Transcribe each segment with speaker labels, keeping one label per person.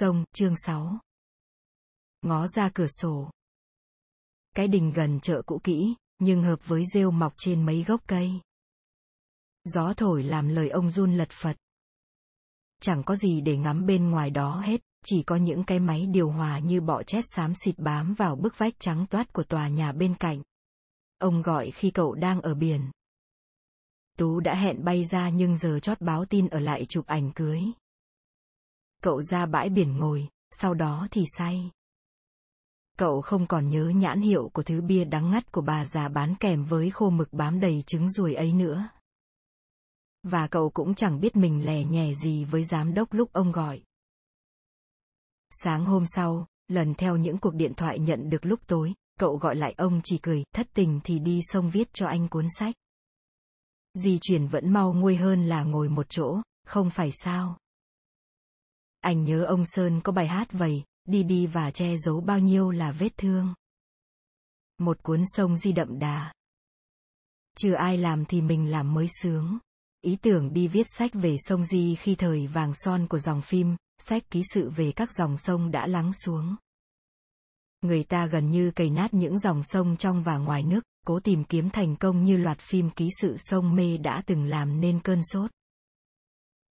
Speaker 1: Sông, chương 6. Ngó ra cửa sổ. Cái đình gần chợ cũ kỹ, nhưng hợp với rêu mọc trên mấy gốc cây. Gió thổi làm lời ông run lật phật. Chẳng có gì để ngắm bên ngoài đó hết, chỉ có những cái máy điều hòa như bọ chét xám xịt bám vào bức vách trắng toát của tòa nhà bên cạnh. Ông gọi khi cậu đang ở biển. Tú đã hẹn bay ra nhưng giờ chót báo tin ở lại chụp ảnh cưới. Cậu ra bãi biển ngồi, sau đó thì say. Cậu không còn nhớ nhãn hiệu của thứ bia đắng ngắt của bà già bán kèm với khô mực bám đầy trứng ruồi ấy nữa. Và cậu cũng chẳng biết mình lè nhè gì với giám đốc lúc ông gọi. Sáng hôm sau, lần theo những cuộc điện thoại nhận được lúc tối, cậu gọi lại ông chỉ cười, thất tình thì đi sông viết cho anh cuốn sách. Di chuyển vẫn mau nguôi hơn là ngồi một chỗ, không phải sao. Anh nhớ ông Sơn có bài hát vầy, đi đi và che giấu bao nhiêu là vết thương. Một cuốn sông di đậm đà. Chưa ai làm thì mình làm mới sướng. Ý tưởng đi viết sách về sông Di khi thời vàng son của dòng phim, sách ký sự về các dòng sông đã lắng xuống. Người ta gần như cày nát những dòng sông trong và ngoài nước, cố tìm kiếm thành công như loạt phim ký sự sông mê đã từng làm nên cơn sốt.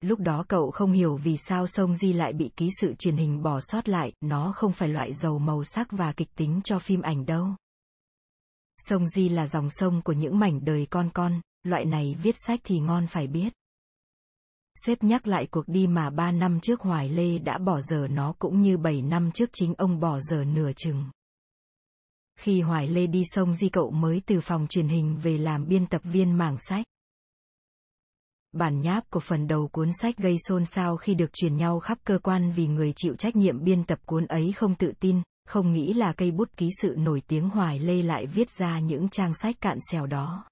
Speaker 1: Lúc đó cậu không hiểu vì sao sông Di lại bị ký sự truyền hình bỏ sót lại, nó không phải loại dầu màu sắc và kịch tính cho phim ảnh đâu. Sông Di là dòng sông của những mảnh đời con con, loại này viết sách thì ngon phải biết. Sếp nhắc lại cuộc đi mà ba năm trước Hoài Lê đã bỏ giờ nó cũng như bảy năm trước chính ông bỏ giờ nửa chừng. Khi Hoài Lê đi sông Di cậu mới từ phòng truyền hình về làm biên tập viên mảng sách. Bản nháp của phần đầu cuốn sách gây xôn xao khi được truyền nhau khắp cơ quan vì người chịu trách nhiệm biên tập cuốn ấy không tự tin, không nghĩ là cây bút ký sự nổi tiếng Hoài Lê lại viết ra những trang sách cạn xèo đó.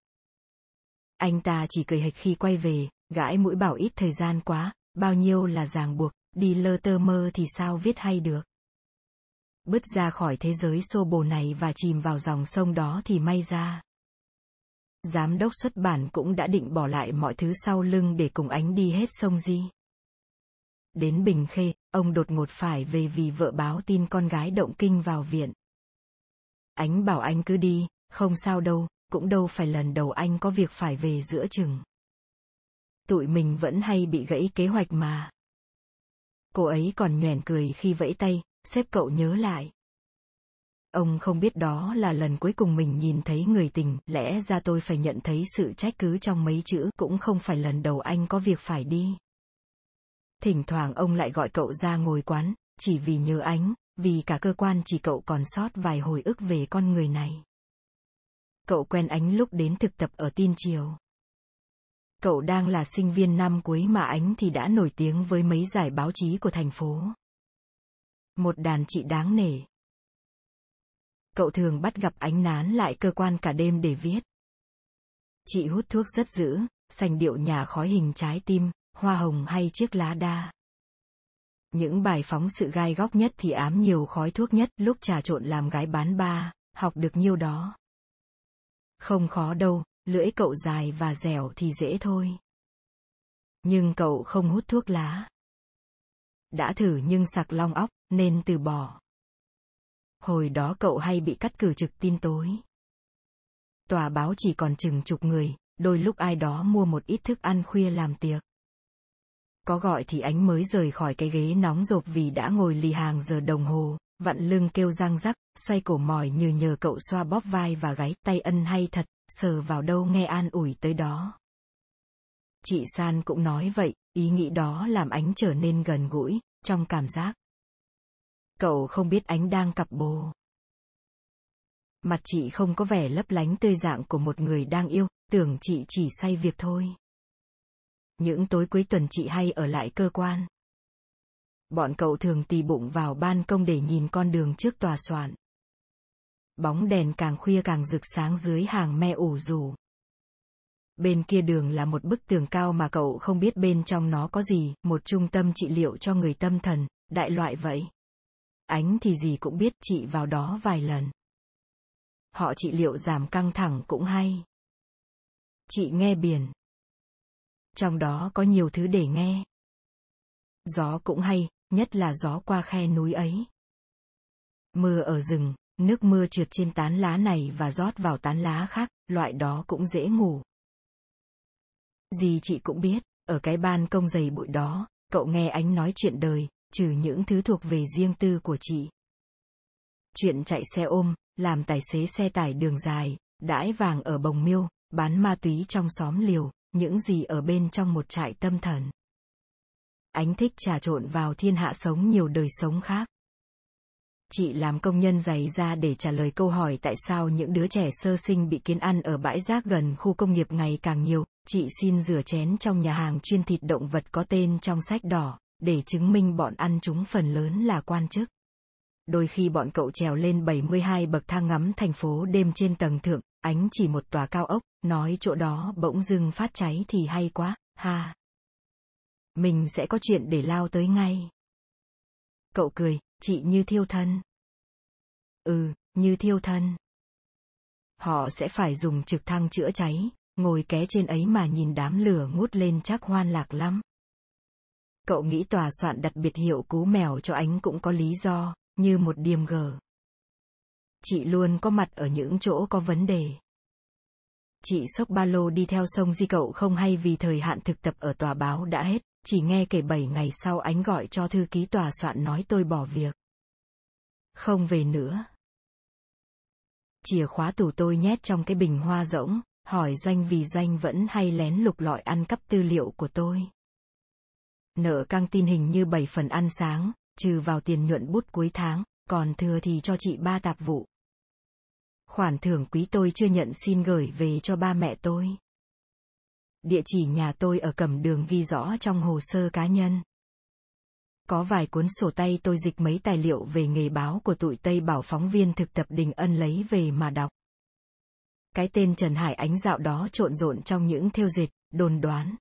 Speaker 1: Anh ta chỉ cười hịch khi quay về, gãi mũi bảo ít thời gian quá, bao nhiêu là ràng buộc, đi lơ tơ mơ thì sao viết hay được. Bứt ra khỏi thế giới xô bồ này và chìm vào dòng sông đó thì may ra giám đốc xuất bản cũng đã định bỏ lại mọi thứ sau lưng để cùng ánh đi hết sông Di. Đến Bình Khê, ông đột ngột phải về vì vợ báo tin con gái động kinh vào viện. Ánh bảo anh cứ đi, không sao đâu, cũng đâu phải lần đầu anh có việc phải về giữa chừng. Tụi mình vẫn hay bị gãy kế hoạch mà. Cô ấy còn nhoẻn cười khi vẫy tay, xếp cậu nhớ lại. Ông không biết đó là lần cuối cùng mình nhìn thấy người tình, lẽ ra tôi phải nhận thấy sự trách cứ trong mấy chữ, cũng không phải lần đầu anh có việc phải đi. Thỉnh thoảng ông lại gọi cậu ra ngồi quán, chỉ vì nhớ ánh, vì cả cơ quan chỉ cậu còn sót vài hồi ức về con người này. Cậu quen ánh lúc đến thực tập ở tin chiều. Cậu đang là sinh viên năm cuối mà ánh thì đã nổi tiếng với mấy giải báo chí của thành phố. Một đàn chị đáng nể, cậu thường bắt gặp ánh nán lại cơ quan cả đêm để viết. Chị hút thuốc rất dữ, sành điệu nhà khói hình trái tim, hoa hồng hay chiếc lá đa. Những bài phóng sự gai góc nhất thì ám nhiều khói thuốc nhất lúc trà trộn làm gái bán ba, học được nhiêu đó. Không khó đâu, lưỡi cậu dài và dẻo thì dễ thôi. Nhưng cậu không hút thuốc lá. Đã thử nhưng sặc long óc, nên từ bỏ. Hồi đó cậu hay bị cắt cử trực tin tối. Tòa báo chỉ còn chừng chục người, đôi lúc ai đó mua một ít thức ăn khuya làm tiệc. Có gọi thì ánh mới rời khỏi cái ghế nóng rộp vì đã ngồi lì hàng giờ đồng hồ, vặn lưng kêu răng rắc, xoay cổ mỏi như nhờ cậu xoa bóp vai và gáy tay ân hay thật, sờ vào đâu nghe an ủi tới đó. Chị San cũng nói vậy, ý nghĩ đó làm ánh trở nên gần gũi, trong cảm giác. Cậu không biết ánh đang cặp bồ. Mặt chị không có vẻ lấp lánh tươi dạng của một người đang yêu, tưởng chị chỉ say việc thôi. Những tối cuối tuần chị hay ở lại cơ quan. Bọn cậu thường tì bụng vào ban công để nhìn con đường trước tòa soạn. Bóng đèn càng khuya càng rực sáng dưới hàng me ủ rủ. Bên kia đường là một bức tường cao mà cậu không biết bên trong nó có gì, một trung tâm trị liệu cho người tâm thần, đại loại vậy. Ánh thì gì cũng biết chị vào đó vài lần. Họ trị liệu giảm căng thẳng cũng hay. Chị nghe biển. Trong đó có nhiều thứ để nghe. Gió cũng hay, nhất là gió qua khe núi ấy. Mưa ở rừng, nước mưa trượt trên tán lá này và rót vào tán lá khác, loại đó cũng dễ ngủ. Gì chị cũng biết, ở cái ban công dày bụi đó, cậu nghe ánh nói chuyện đời, trừ những thứ thuộc về riêng tư của chị. Chuyện chạy xe ôm, làm tài xế xe tải đường dài, đãi vàng ở bồng miêu, bán ma túy trong xóm liều, những gì ở bên trong một trại tâm thần. Ánh thích trà trộn vào thiên hạ sống nhiều đời sống khác. Chị làm công nhân giày ra để trả lời câu hỏi tại sao những đứa trẻ sơ sinh bị kiến ăn ở bãi rác gần khu công nghiệp ngày càng nhiều. Chị xin rửa chén trong nhà hàng chuyên thịt động vật có tên trong sách đỏ, để chứng minh bọn ăn chúng phần lớn là quan chức. Đôi khi bọn cậu trèo lên 72 bậc thang ngắm thành phố đêm trên tầng thượng, ánh chỉ một tòa cao ốc, nói chỗ đó bỗng dưng phát cháy thì hay quá, ha. Mình sẽ có chuyện để lao tới ngay. Cậu cười, chị như thiêu thân. Ừ, như thiêu thân. Họ sẽ phải dùng trực thăng chữa cháy, ngồi ké trên ấy mà nhìn đám lửa ngút lên chắc hoan lạc lắm. Cậu nghĩ tòa soạn đặt biệt hiệu cú mèo cho ánh cũng có lý do, như một điềm gờ. Chị luôn có mặt ở những chỗ có vấn đề. Chị sốc ba lô đi theo sông Di cậu không hay vì thời hạn thực tập ở tòa báo đã hết, chỉ nghe kể 7 ngày sau ánh gọi cho thư ký tòa soạn nói tôi bỏ việc. Không về nữa. Chìa khóa tủ tôi nhét trong cái bình hoa rỗng, hỏi doanh vì doanh vẫn hay lén lục lọi ăn cắp tư liệu của tôi. Nợ căng tin hình như 7 phần ăn sáng, trừ vào tiền nhuận bút cuối tháng, còn thừa thì cho chị ba tạp vụ. Khoản thưởng quý tôi chưa nhận xin gửi về cho ba mẹ tôi. Địa chỉ nhà tôi ở cầm đường ghi rõ trong hồ sơ cá nhân. Có vài cuốn sổ tay tôi dịch mấy tài liệu về nghề báo của tụi Tây bảo phóng viên thực tập Đình Ân lấy về mà đọc. Cái tên Trần Hải Ánh dạo đó trộn rộn trong những theo dệt, đồn đoán.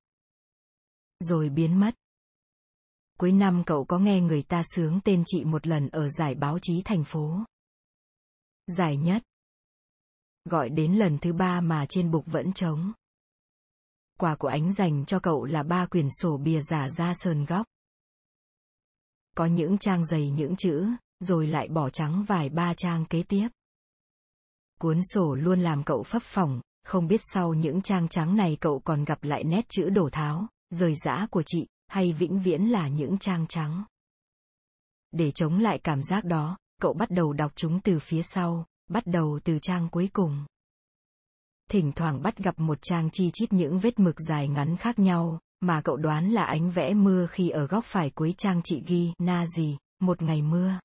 Speaker 1: Rồi biến mất. Cuối năm cậu có nghe người ta sướng tên chị một lần ở giải báo chí thành phố. Giải nhất. Gọi đến lần thứ ba mà trên bục vẫn trống. Quà của ánh dành cho cậu là ba quyển sổ bìa giả ra sơn góc. Có những trang dày những chữ, rồi lại bỏ trắng vài ba trang kế tiếp. Cuốn sổ luôn làm cậu phấp phỏng, không biết sau những trang trắng này cậu còn gặp lại nét chữ đổ tháo, rời rã của chị, hay vĩnh viễn là những trang trắng. Để chống lại cảm giác đó, cậu bắt đầu đọc chúng từ phía sau, bắt đầu từ trang cuối cùng. Thỉnh thoảng bắt gặp một trang chi chít những vết mực dài ngắn khác nhau, mà cậu đoán là ánh vẽ mưa khi ở góc phải cuối trang chị ghi na gì, một ngày mưa.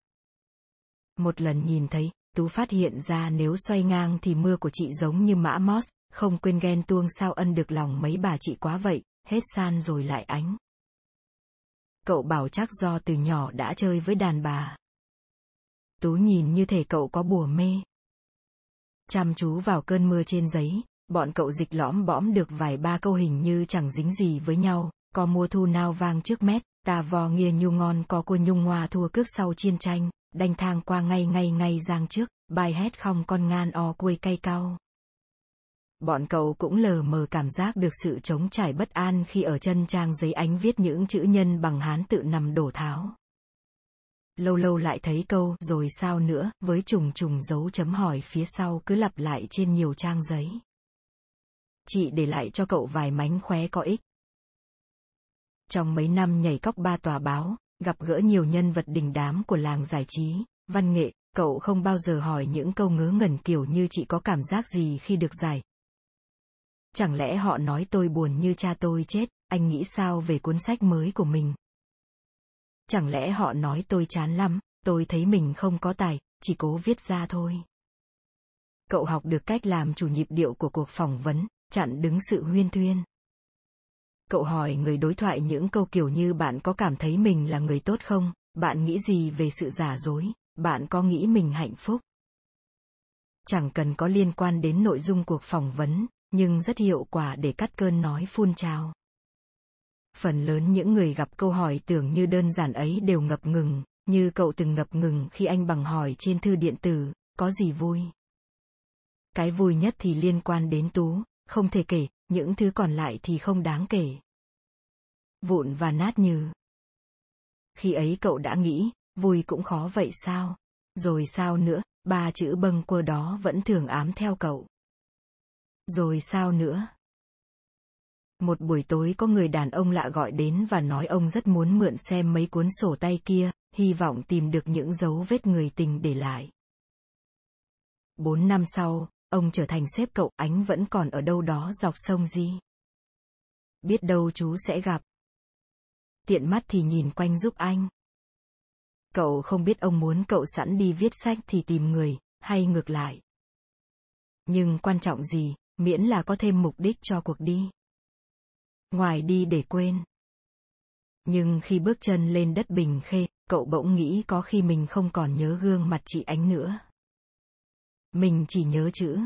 Speaker 1: Một lần nhìn thấy, Tú phát hiện ra nếu xoay ngang thì mưa của chị giống như mã Moss, không quên ghen tuông sao ân được lòng mấy bà chị quá vậy, hết san rồi lại ánh. Cậu bảo chắc do từ nhỏ đã chơi với đàn bà. Tú nhìn như thể cậu có bùa mê. Chăm chú vào cơn mưa trên giấy, bọn cậu dịch lõm bõm được vài ba câu hình như chẳng dính gì với nhau, có mua thu nao vang trước mét, ta vò nghia nhu ngon có cô nhung hoa thua cước sau chiên tranh, đanh thang qua ngay ngay ngay giang trước, bài hét không con ngan o quê cay cao. Bọn cậu cũng lờ mờ cảm giác được sự trống trải bất an khi ở chân trang giấy ánh viết những chữ nhân bằng hán tự nằm đổ tháo. Lâu lâu lại thấy câu rồi sao nữa với trùng trùng dấu chấm hỏi phía sau cứ lặp lại trên nhiều trang giấy. Chị để lại cho cậu vài mánh khóe có ích. Trong mấy năm nhảy cóc ba tòa báo, gặp gỡ nhiều nhân vật đình đám của làng giải trí, văn nghệ, cậu không bao giờ hỏi những câu ngớ ngẩn kiểu như chị có cảm giác gì khi được giải. Chẳng lẽ họ nói tôi buồn như cha tôi chết, anh nghĩ sao về cuốn sách mới của mình? Chẳng lẽ họ nói tôi chán lắm, tôi thấy mình không có tài, chỉ cố viết ra thôi. Cậu học được cách làm chủ nhịp điệu của cuộc phỏng vấn, chặn đứng sự huyên thuyên. Cậu hỏi người đối thoại những câu kiểu như bạn có cảm thấy mình là người tốt không, bạn nghĩ gì về sự giả dối, bạn có nghĩ mình hạnh phúc. Chẳng cần có liên quan đến nội dung cuộc phỏng vấn, nhưng rất hiệu quả để cắt cơn nói phun trào. Phần lớn những người gặp câu hỏi tưởng như đơn giản ấy đều ngập ngừng, như cậu từng ngập ngừng khi anh bằng hỏi trên thư điện tử, có gì vui? Cái vui nhất thì liên quan đến Tú, không thể kể, những thứ còn lại thì không đáng kể. Vụn và nát như khi ấy cậu đã nghĩ, vui cũng khó vậy sao? Rồi sao nữa, ba chữ bâng quơ đó vẫn thường ám theo cậu. Rồi sao nữa? Một buổi tối có người đàn ông lạ gọi đến và nói ông rất muốn mượn xem mấy cuốn sổ tay kia, hy vọng tìm được những dấu vết người tình để lại. Bốn năm sau, ông trở thành sếp cậu, ánh vẫn còn ở đâu đó dọc sông Di. Biết đâu chú sẽ gặp. Tiện mắt thì nhìn quanh giúp anh. Cậu không biết ông muốn cậu sẵn đi viết sách thì tìm người, hay ngược lại. Nhưng quan trọng gì, miễn là có thêm mục đích cho cuộc đi. Ngoài đi để quên. Nhưng khi bước chân lên đất Bình Khê, cậu bỗng nghĩ có khi mình không còn nhớ gương mặt chị Ánh nữa. Mình chỉ nhớ chữ.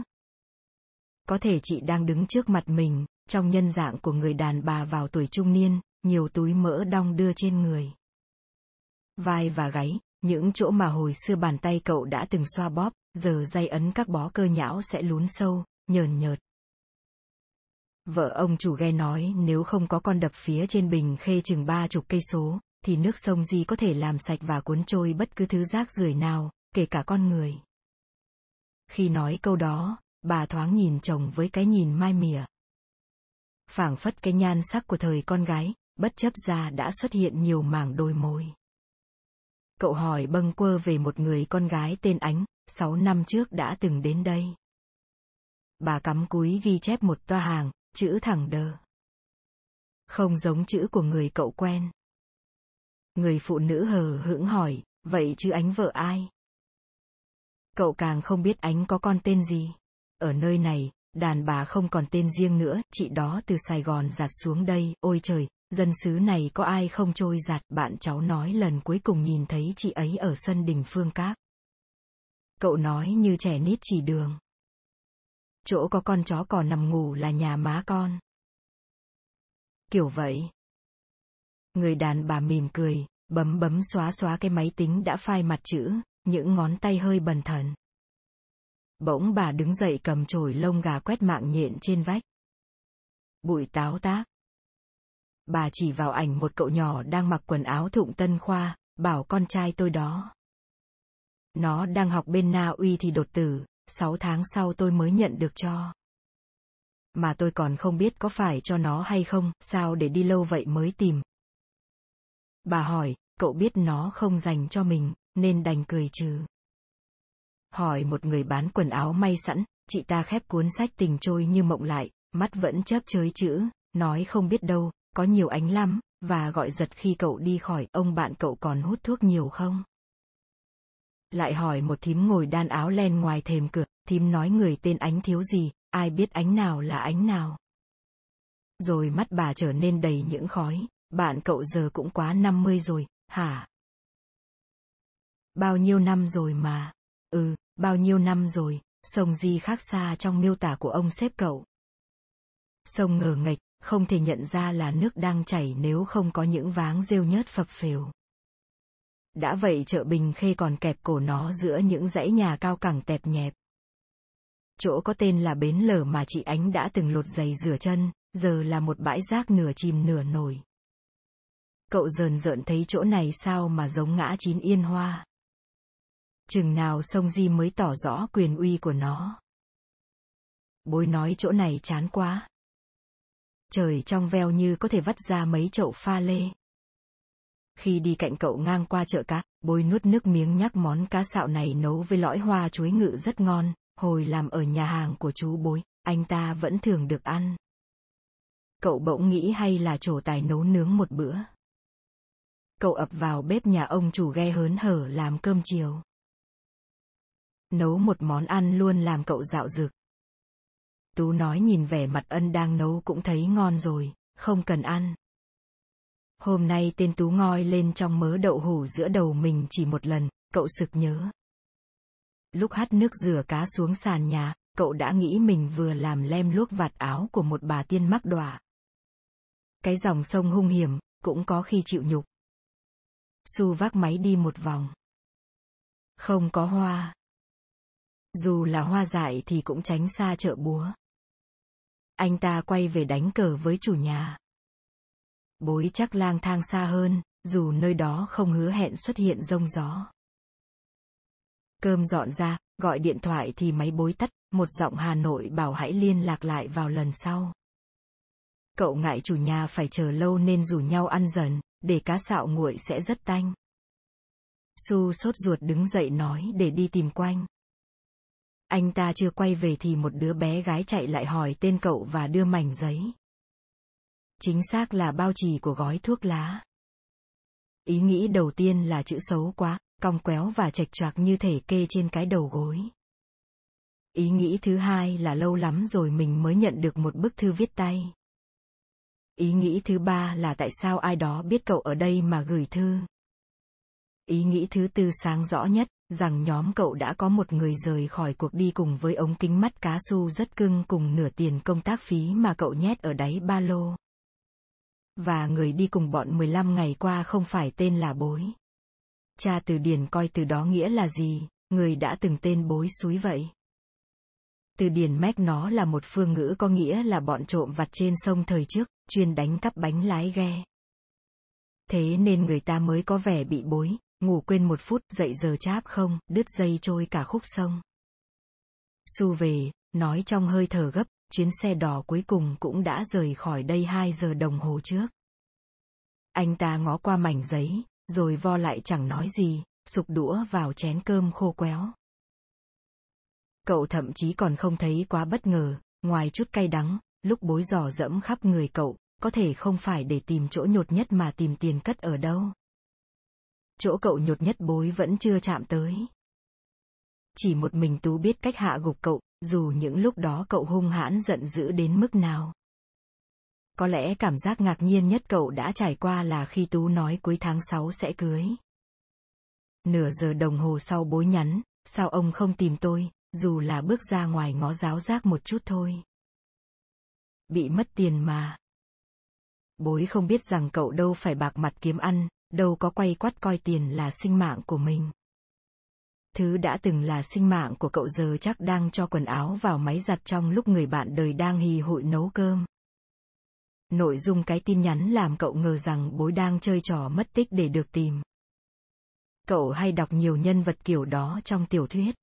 Speaker 1: Có thể chị đang đứng trước mặt mình, trong nhân dạng của người đàn bà vào tuổi trung niên, nhiều túi mỡ đong đưa trên người. Vai và gáy, những chỗ mà hồi xưa bàn tay cậu đã từng xoa bóp, giờ dây ấn các bó cơ nhão sẽ lún sâu, nhờn nhợt. Vợ ông chủ ghe nói nếu không có con đập phía trên bình khê chừng ba chục cây số, thì nước sông Di có thể làm sạch và cuốn trôi bất cứ thứ rác rưởi nào, kể cả con người. Khi nói câu đó, bà thoáng nhìn chồng với cái nhìn mai mỉa. phảng phất cái nhan sắc của thời con gái, bất chấp ra đã xuất hiện nhiều mảng đôi môi. Cậu hỏi bâng quơ về một người con gái tên Ánh, sáu năm trước đã từng đến đây. Bà cắm cúi ghi chép một toa hàng, chữ thẳng đờ. Không giống chữ của người cậu quen. Người phụ nữ hờ hững hỏi, vậy chứ ánh vợ ai? Cậu càng không biết ánh có con tên gì. Ở nơi này, đàn bà không còn tên riêng nữa, chị đó từ Sài Gòn giặt xuống đây, ôi trời, dân xứ này có ai không trôi giặt, bạn cháu nói lần cuối cùng nhìn thấy chị ấy ở sân đình phương các. Cậu nói như trẻ nít chỉ đường. Chỗ có con chó còn nằm ngủ là nhà má con. Kiểu vậy. Người đàn bà mỉm cười, bấm bấm xóa xóa cái máy tính đã phai mặt chữ, những ngón tay hơi bần thần. Bỗng bà đứng dậy cầm chổi lông gà quét mạng nhện trên vách. Bụi táo tác. Bà chỉ vào ảnh một cậu nhỏ đang mặc quần áo thụng tân khoa, bảo con trai tôi đó. Nó đang học bên Na Uy thì đột tử, 6 tháng sau tôi mới nhận được cho. Mà tôi còn không biết có phải cho nó hay không, sao để đi lâu vậy mới tìm. Bà hỏi, cậu biết nó không dành cho mình, nên đành cười trừ. Hỏi một người bán quần áo may sẵn, chị ta khép cuốn sách tình trôi như mộng lại, mắt vẫn chớp chới chữ, nói không biết đâu, có nhiều ánh lắm, và gọi giật khi cậu đi khỏi, ông bạn cậu còn hút thuốc nhiều không? Lại hỏi một thím ngồi đan áo len ngoài thềm cửa, thím nói người tên ánh thiếu gì, ai biết ánh nào là ánh nào. Rồi mắt bà trở nên đầy những khói, bạn cậu giờ cũng quá 50 rồi, hả? Bao nhiêu năm rồi mà. Ừ, bao nhiêu năm rồi, sông gì khác xa trong miêu tả của ông xếp cậu. Sông ngờ nghệch, không thể nhận ra là nước đang chảy nếu không có những váng rêu nhớt phập phều. Đã vậy chợ Bình Khê còn kẹp cổ nó giữa những dãy nhà cao cẳng tẹp nhẹp. Chỗ có tên là bến lở mà chị Ánh đã từng lột giày rửa chân, giờ là một bãi rác nửa chìm nửa nổi. Cậu dờn dợn thấy chỗ này sao mà giống ngã chín yên hoa. Chừng nào sông Di mới tỏ rõ quyền uy của nó. Bối nói chỗ này chán quá. Trời trong veo như có thể vắt ra mấy chậu pha lê. Khi đi cạnh cậu ngang qua chợ cá, bôi nuốt nước miếng nhắc món cá xạo này nấu với lõi hoa chuối ngự rất ngon, hồi làm ở nhà hàng của chú bối, anh ta vẫn thường được ăn. Cậu bỗng nghĩ hay là trổ tài nấu nướng một bữa. Cậu ập vào bếp nhà ông chủ ghe hớn hở làm cơm chiều. Nấu một món ăn luôn làm cậu dạo dực. Tú nói nhìn vẻ mặt ân đang nấu cũng thấy ngon rồi, không cần ăn. Hôm nay tên Tú ngoi lên trong mớ đậu hủ giữa đầu mình chỉ một lần, cậu sực nhớ. Lúc hắt nước rửa cá xuống sàn nhà, cậu đã nghĩ mình vừa làm lem luốc vạt áo của một bà tiên mắc đọa. Cái dòng sông hung hiểm, cũng có khi chịu nhục. Su vác máy đi một vòng. Không có hoa. Dù là hoa dại thì cũng tránh xa chợ búa. Anh ta quay về đánh cờ với chủ nhà bối chắc lang thang xa hơn, dù nơi đó không hứa hẹn xuất hiện rông gió. Cơm dọn ra, gọi điện thoại thì máy bối tắt, một giọng Hà Nội bảo hãy liên lạc lại vào lần sau. Cậu ngại chủ nhà phải chờ lâu nên rủ nhau ăn dần, để cá sạo nguội sẽ rất tanh. Su sốt ruột đứng dậy nói để đi tìm quanh. Anh ta chưa quay về thì một đứa bé gái chạy lại hỏi tên cậu và đưa mảnh giấy. Chính xác là bao trì của gói thuốc lá. Ý nghĩ đầu tiên là chữ xấu quá, cong quéo và chệch choạc như thể kê trên cái đầu gối. Ý nghĩ thứ hai là lâu lắm rồi mình mới nhận được một bức thư viết tay. Ý nghĩ thứ ba là tại sao ai đó biết cậu ở đây mà gửi thư. Ý nghĩ thứ tư sáng rõ nhất, rằng nhóm cậu đã có một người rời khỏi cuộc đi cùng với ống kính mắt cá su rất cưng cùng nửa tiền công tác phí mà cậu nhét ở đáy ba lô. Và người đi cùng bọn 15 ngày qua không phải tên là bối. Cha từ điển coi từ đó nghĩa là gì, người đã từng tên bối suối vậy. Từ điển mách nó là một phương ngữ có nghĩa là bọn trộm vặt trên sông thời trước, chuyên đánh cắp bánh lái ghe. Thế nên người ta mới có vẻ bị bối, ngủ quên một phút dậy giờ cháp không, đứt dây trôi cả khúc sông. Su về, nói trong hơi thở gấp, chuyến xe đỏ cuối cùng cũng đã rời khỏi đây 2 giờ đồng hồ trước. Anh ta ngó qua mảnh giấy, rồi vo lại chẳng nói gì, sụp đũa vào chén cơm khô quéo. Cậu thậm chí còn không thấy quá bất ngờ, ngoài chút cay đắng, lúc bối giò dẫm khắp người cậu, có thể không phải để tìm chỗ nhột nhất mà tìm tiền cất ở đâu. Chỗ cậu nhột nhất bối vẫn chưa chạm tới. Chỉ một mình Tú biết cách hạ gục cậu, dù những lúc đó cậu hung hãn giận dữ đến mức nào. Có lẽ cảm giác ngạc nhiên nhất cậu đã trải qua là khi Tú nói cuối tháng 6 sẽ cưới. Nửa giờ đồng hồ sau bối nhắn, sao ông không tìm tôi, dù là bước ra ngoài ngó giáo giác một chút thôi. Bị mất tiền mà. Bối không biết rằng cậu đâu phải bạc mặt kiếm ăn, đâu có quay quắt coi tiền là sinh mạng của mình. Thứ đã từng là sinh mạng của cậu giờ chắc đang cho quần áo vào máy giặt trong lúc người bạn đời đang hì hụi nấu cơm. Nội dung cái tin nhắn làm cậu ngờ rằng bối đang chơi trò mất tích để được tìm. Cậu hay đọc nhiều nhân vật kiểu đó trong tiểu thuyết.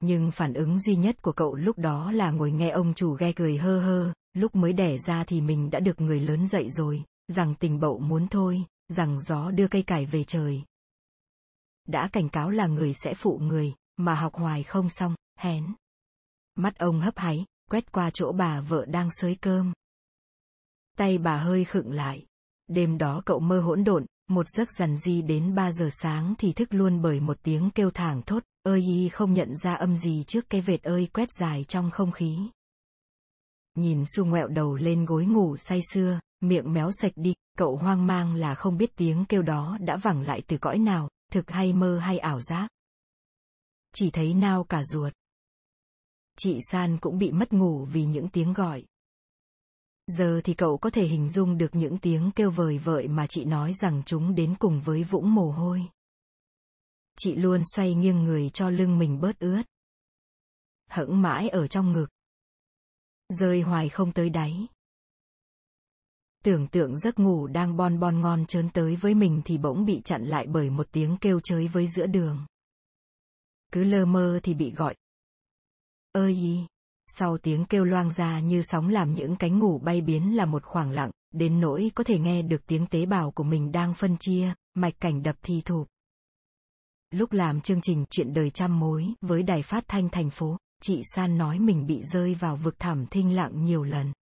Speaker 1: Nhưng phản ứng duy nhất của cậu lúc đó là ngồi nghe ông chủ ghe cười hơ hơ, lúc mới đẻ ra thì mình đã được người lớn dạy rồi, rằng tình bậu muốn thôi, rằng gió đưa cây cải về trời. Đã cảnh cáo là người sẽ phụ người, mà học hoài không xong, hén. Mắt ông hấp háy, quét qua chỗ bà vợ đang sới cơm. Tay bà hơi khựng lại. Đêm đó cậu mơ hỗn độn, một giấc dằn di đến 3 giờ sáng thì thức luôn bởi một tiếng kêu thảng thốt, ơi y không nhận ra âm gì trước cái vệt ơi quét dài trong không khí. Nhìn su ngoẹo đầu lên gối ngủ say sưa, miệng méo sạch đi, cậu hoang mang là không biết tiếng kêu đó đã vẳng lại từ cõi nào, thực hay mơ hay ảo giác. Chỉ thấy nao cả ruột. Chị San cũng bị mất ngủ vì những tiếng gọi. Giờ thì cậu có thể hình dung được những tiếng kêu vời vợi mà chị nói rằng chúng đến cùng với vũng mồ hôi. Chị luôn xoay nghiêng người cho lưng mình bớt ướt. Hững mãi ở trong ngực. Rơi hoài không tới đáy. Tưởng tượng giấc ngủ đang bon bon ngon trớn tới với mình thì bỗng bị chặn lại bởi một tiếng kêu chới với giữa đường. Cứ lơ mơ thì bị gọi. Ơi gì Sau tiếng kêu loang ra như sóng làm những cánh ngủ bay biến là một khoảng lặng, đến nỗi có thể nghe được tiếng tế bào của mình đang phân chia, mạch cảnh đập thi thụp. Lúc làm chương trình chuyện đời trăm mối với đài phát thanh thành phố, chị San nói mình bị rơi vào vực thẳm thinh lặng nhiều lần.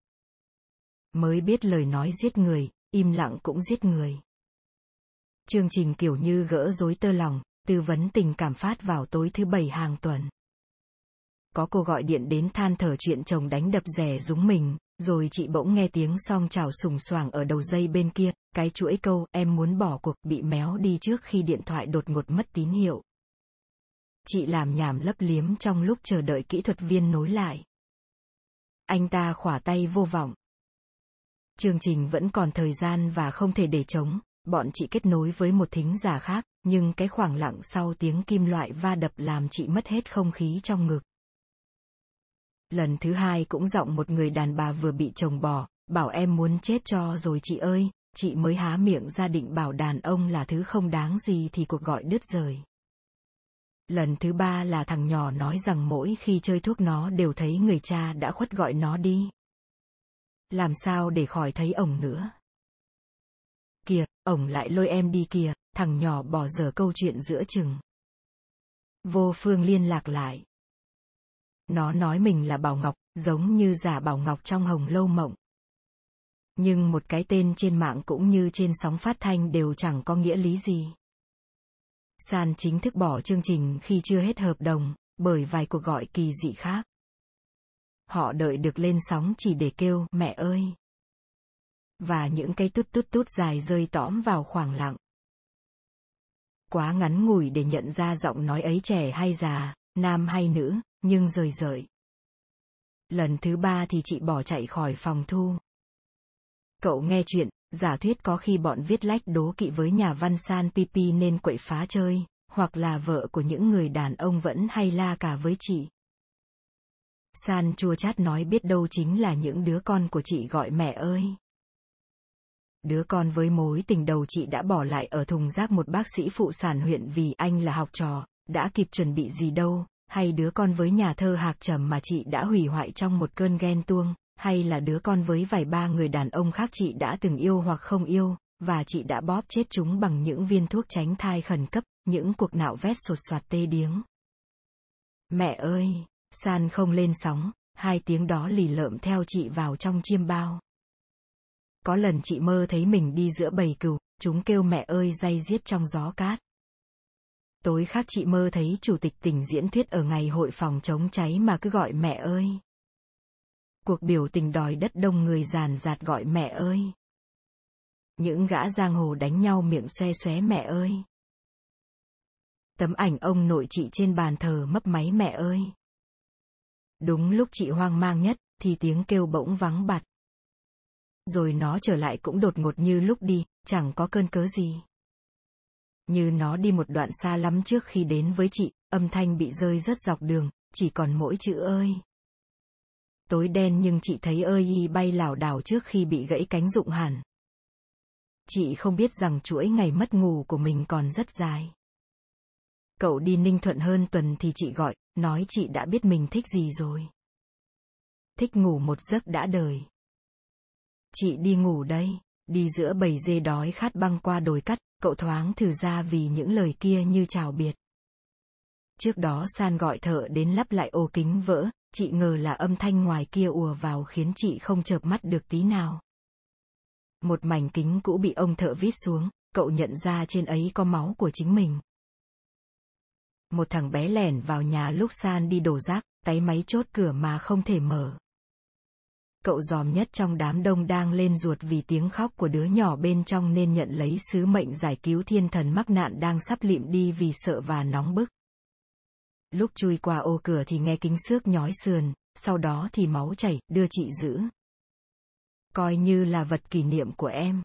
Speaker 1: Mới biết lời nói giết người, im lặng cũng giết người. Chương trình kiểu như gỡ rối tơ lòng, tư vấn tình cảm phát vào tối thứ bảy hàng tuần. Có cô gọi điện đến than thở chuyện chồng đánh đập rẻ rúng mình, rồi chị bỗng nghe tiếng song chào sùng soảng ở đầu dây bên kia, cái chuỗi câu em muốn bỏ cuộc bị méo đi trước khi điện thoại đột ngột mất tín hiệu. Chị làm nhảm lấp liếm trong lúc chờ đợi kỹ thuật viên nối lại. Anh ta khỏa tay vô vọng. Chương trình vẫn còn thời gian và không thể để chống, bọn chị kết nối với một thính giả khác, nhưng cái khoảng lặng sau tiếng kim loại va đập làm chị mất hết không khí trong ngực. Lần thứ hai cũng giọng một người đàn bà vừa bị chồng bỏ, bảo em muốn chết cho rồi chị ơi, chị mới há miệng ra định bảo đàn ông là thứ không đáng gì thì cuộc gọi đứt rời. Lần thứ ba là thằng nhỏ nói rằng mỗi khi chơi thuốc nó đều thấy người cha đã khuất gọi nó đi. Làm sao để khỏi thấy ổng nữa? Kìa, ổng lại lôi em đi kìa, thằng nhỏ bỏ dở câu chuyện giữa chừng. Vô phương liên lạc lại. Nó nói mình là Bảo Ngọc, giống như giả Bảo Ngọc trong Hồng Lâu Mộng. Nhưng một cái tên trên mạng cũng như trên sóng phát thanh đều chẳng có nghĩa lý gì. San chính thức bỏ chương trình khi chưa hết hợp đồng, bởi vài cuộc gọi kỳ dị khác. Họ đợi được lên sóng chỉ để kêu mẹ ơi. Và những cái tút tút tút dài rơi tõm vào khoảng lặng. Quá ngắn ngủi để nhận ra giọng nói ấy trẻ hay già, nam hay nữ, nhưng rời rời. Lần thứ ba thì chị bỏ chạy khỏi phòng thu. Cậu nghe chuyện, giả thuyết có khi bọn viết lách đố kỵ với nhà văn San Pipi nên quậy phá chơi, hoặc là vợ của những người đàn ông vẫn hay la cả với chị. San chua chát nói biết đâu chính là những đứa con của chị gọi mẹ ơi. Đứa con với mối tình đầu chị đã bỏ lại ở thùng rác một bác sĩ phụ sản huyện vì anh là học trò, đã kịp chuẩn bị gì đâu, hay đứa con với nhà thơ hạc trầm mà chị đã hủy hoại trong một cơn ghen tuông, hay là đứa con với vài ba người đàn ông khác chị đã từng yêu hoặc không yêu, và chị đã bóp chết chúng bằng những viên thuốc tránh thai khẩn cấp, những cuộc nạo vét sột soạt tê điếng. Mẹ ơi, San không lên sóng, hai tiếng đó lì lợm theo chị vào trong chiêm bao. Có lần chị mơ thấy mình đi giữa bầy cừu, chúng kêu mẹ ơi day giết trong gió cát. Tối khác chị mơ thấy chủ tịch tỉnh diễn thuyết ở ngày hội phòng chống cháy mà cứ gọi mẹ ơi. Cuộc biểu tình đòi đất đông người giàn giạt gọi mẹ ơi. Những gã giang hồ đánh nhau miệng xoe xóe mẹ ơi. Tấm ảnh ông nội chị trên bàn thờ mấp máy mẹ ơi. Đúng lúc chị hoang mang nhất, thì tiếng kêu bỗng vắng bặt. Rồi nó trở lại cũng đột ngột như lúc đi, chẳng có cơn cớ gì. Như nó đi một đoạn xa lắm trước khi đến với chị, âm thanh bị rơi rất dọc đường, chỉ còn mỗi chữ ơi. Tối đen nhưng chị thấy ơi y bay lảo đảo trước khi bị gãy cánh rụng hẳn. Chị không biết rằng chuỗi ngày mất ngủ của mình còn rất dài. Cậu đi Ninh Thuận hơn tuần thì chị gọi, nói chị đã biết mình thích gì rồi. Thích ngủ một giấc đã đời. Chị đi ngủ đây, đi giữa bầy dê đói khát băng qua đồi cắt, cậu thoáng thử ra vì những lời kia như chào biệt. Trước đó San gọi thợ đến lắp lại ô kính vỡ, chị ngờ là âm thanh ngoài kia ùa vào khiến chị không chợp mắt được tí nào. Một mảnh kính cũ bị ông thợ vít xuống, cậu nhận ra trên ấy có máu của chính mình. Một thằng bé lẻn vào nhà lúc San đi đổ rác, tay máy chốt cửa mà không thể mở. Cậu giòm nhất trong đám đông đang lên ruột vì tiếng khóc của đứa nhỏ bên trong nên nhận lấy sứ mệnh giải cứu thiên thần mắc nạn đang sắp lịm đi vì sợ và nóng bức. Lúc chui qua ô cửa thì nghe kính xước nhói sườn, sau đó thì máu chảy, đưa chị giữ. Coi như là vật kỷ niệm của em.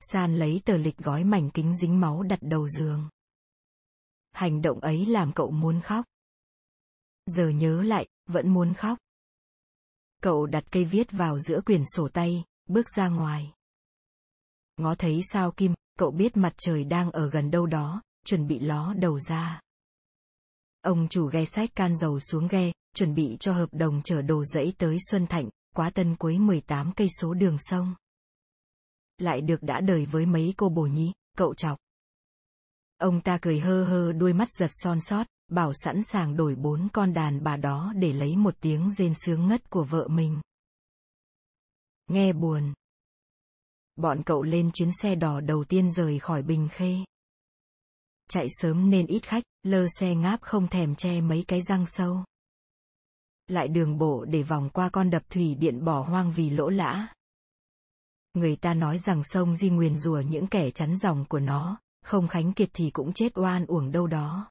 Speaker 1: San lấy tờ lịch gói mảnh kính dính máu đặt đầu giường. Hành động ấy làm cậu muốn khóc. Giờ nhớ lại, vẫn muốn khóc. Cậu đặt cây viết vào giữa quyển sổ tay, bước ra ngoài. Ngó thấy sao kim, cậu biết mặt trời đang ở gần đâu đó, chuẩn bị ló đầu ra. Ông chủ ghe sách can dầu xuống ghe, chuẩn bị cho hợp đồng chở đồ dẫy tới Xuân Thạnh, quá tân cuối 18 cây số đường sông. Lại được đã đời với mấy cô bồ nhí, cậu chọc. Ông ta cười hơ hơ đuôi mắt giật son sót, bảo sẵn sàng đổi bốn con đàn bà đó để lấy một tiếng rên sướng ngất của vợ mình. Nghe buồn. Bọn cậu lên chuyến xe đỏ đầu tiên rời khỏi Bình Khê. Chạy sớm nên ít khách, lơ xe ngáp không thèm che mấy cái răng sâu. Lại đường bộ để vòng qua con đập thủy điện bỏ hoang vì lỗ lã. Người ta nói rằng sông Di nguyền rùa những kẻ chắn dòng của nó, không khánh kiệt thì cũng chết oan uổng đâu đó.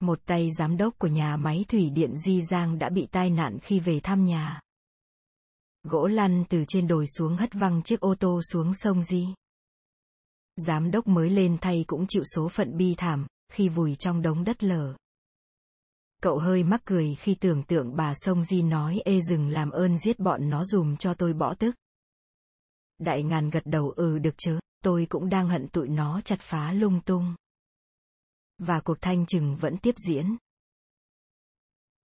Speaker 1: Một tay giám đốc của nhà máy thủy điện Di Giang đã bị tai nạn khi về thăm nhà. Gỗ lăn từ trên đồi xuống hất văng chiếc ô tô xuống sông Di. Giám đốc mới lên thay cũng chịu số phận bi thảm, khi vùi trong đống đất lở. Cậu hơi mắc cười khi tưởng tượng bà sông Di nói ê dừng làm ơn giết bọn nó dùm cho tôi bỏ tức. Đại ngàn gật đầu ừ được chứ tôi cũng đang hận tụi nó chặt phá lung tung. Và cuộc thanh trừng vẫn tiếp diễn.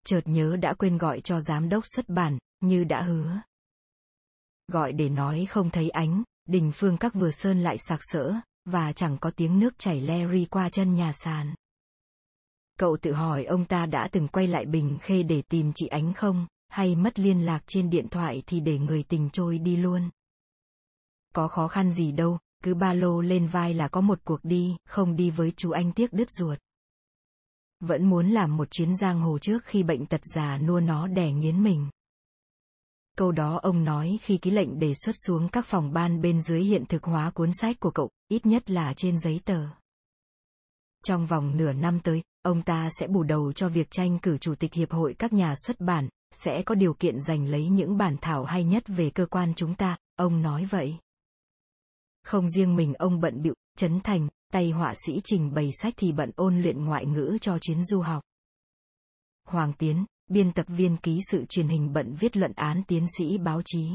Speaker 1: Chợt nhớ đã quên gọi cho giám đốc xuất bản, như đã hứa. Gọi để nói không thấy ánh, đình phương các vừa sơn lại sạc sỡ, và chẳng có tiếng nước chảy le ri qua chân nhà sàn. Cậu tự hỏi ông ta đã từng quay lại Bình Khê để tìm chị Ánh không, hay mất liên lạc trên điện thoại thì để người tình trôi đi luôn. Có khó khăn gì đâu, cứ ba lô lên vai là có một cuộc đi, không đi với chú anh tiếc đứt ruột. Vẫn muốn làm một chuyến giang hồ trước khi bệnh tật già nua nó đẻ nghiến mình. Câu đó ông nói khi ký lệnh đề xuất xuống các phòng ban bên dưới hiện thực hóa cuốn sách của cậu, ít nhất là trên giấy tờ. Trong vòng nửa năm tới, ông ta sẽ bù đầu cho việc tranh cử chủ tịch hiệp hội các nhà xuất bản, sẽ có điều kiện giành lấy những bản thảo hay nhất về cơ quan chúng ta, ông nói vậy. Không riêng mình ông bận bịu, chấn thành, tay họa sĩ trình bày sách thì bận ôn luyện ngoại ngữ cho chuyến du học. Hoàng Tiến, biên tập viên ký sự truyền hình bận viết luận án tiến sĩ báo chí.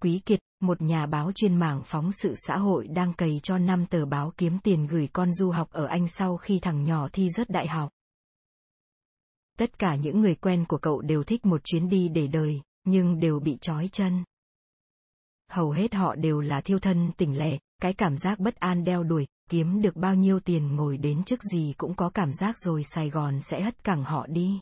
Speaker 1: Quý Kiệt, một nhà báo chuyên mảng phóng sự xã hội đang cày cho năm tờ báo kiếm tiền gửi con du học ở Anh sau khi thằng nhỏ thi rớt đại học. Tất cả những người quen của cậu đều thích một chuyến đi để đời, nhưng đều bị trói chân. Hầu hết họ đều là thiêu thân tỉnh lẻ, cái cảm giác bất an đeo đuổi, kiếm được bao nhiêu tiền ngồi đến chức gì cũng có cảm giác rồi Sài Gòn sẽ hất cẳng họ đi.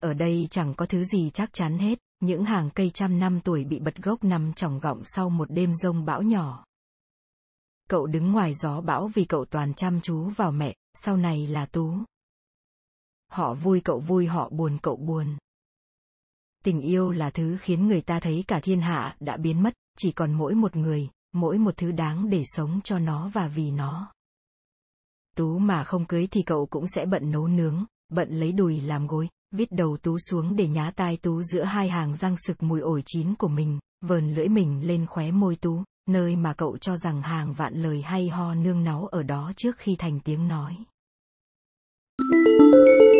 Speaker 1: Ở đây chẳng có thứ gì chắc chắn hết, những hàng cây trăm năm tuổi bị bật gốc nằm trỏng gọng sau một đêm rông bão nhỏ. Cậu đứng ngoài gió bão vì cậu toàn chăm chú vào mẹ, sau này là Tú. Họ vui cậu vui họ buồn cậu buồn. Tình yêu là thứ khiến người ta thấy cả thiên hạ đã biến mất, chỉ còn mỗi một người, mỗi một thứ đáng để sống cho nó và vì nó. Tú mà không cưới thì cậu cũng sẽ bận nấu nướng, bận lấy đùi làm gối, vít đầu Tú xuống để nhá tai Tú giữa hai hàng răng sực mùi ổi chín của mình, vờn lưỡi mình lên khóe môi Tú, nơi mà cậu cho rằng hàng vạn lời hay ho nương náu ở đó trước khi thành tiếng nói. Thank you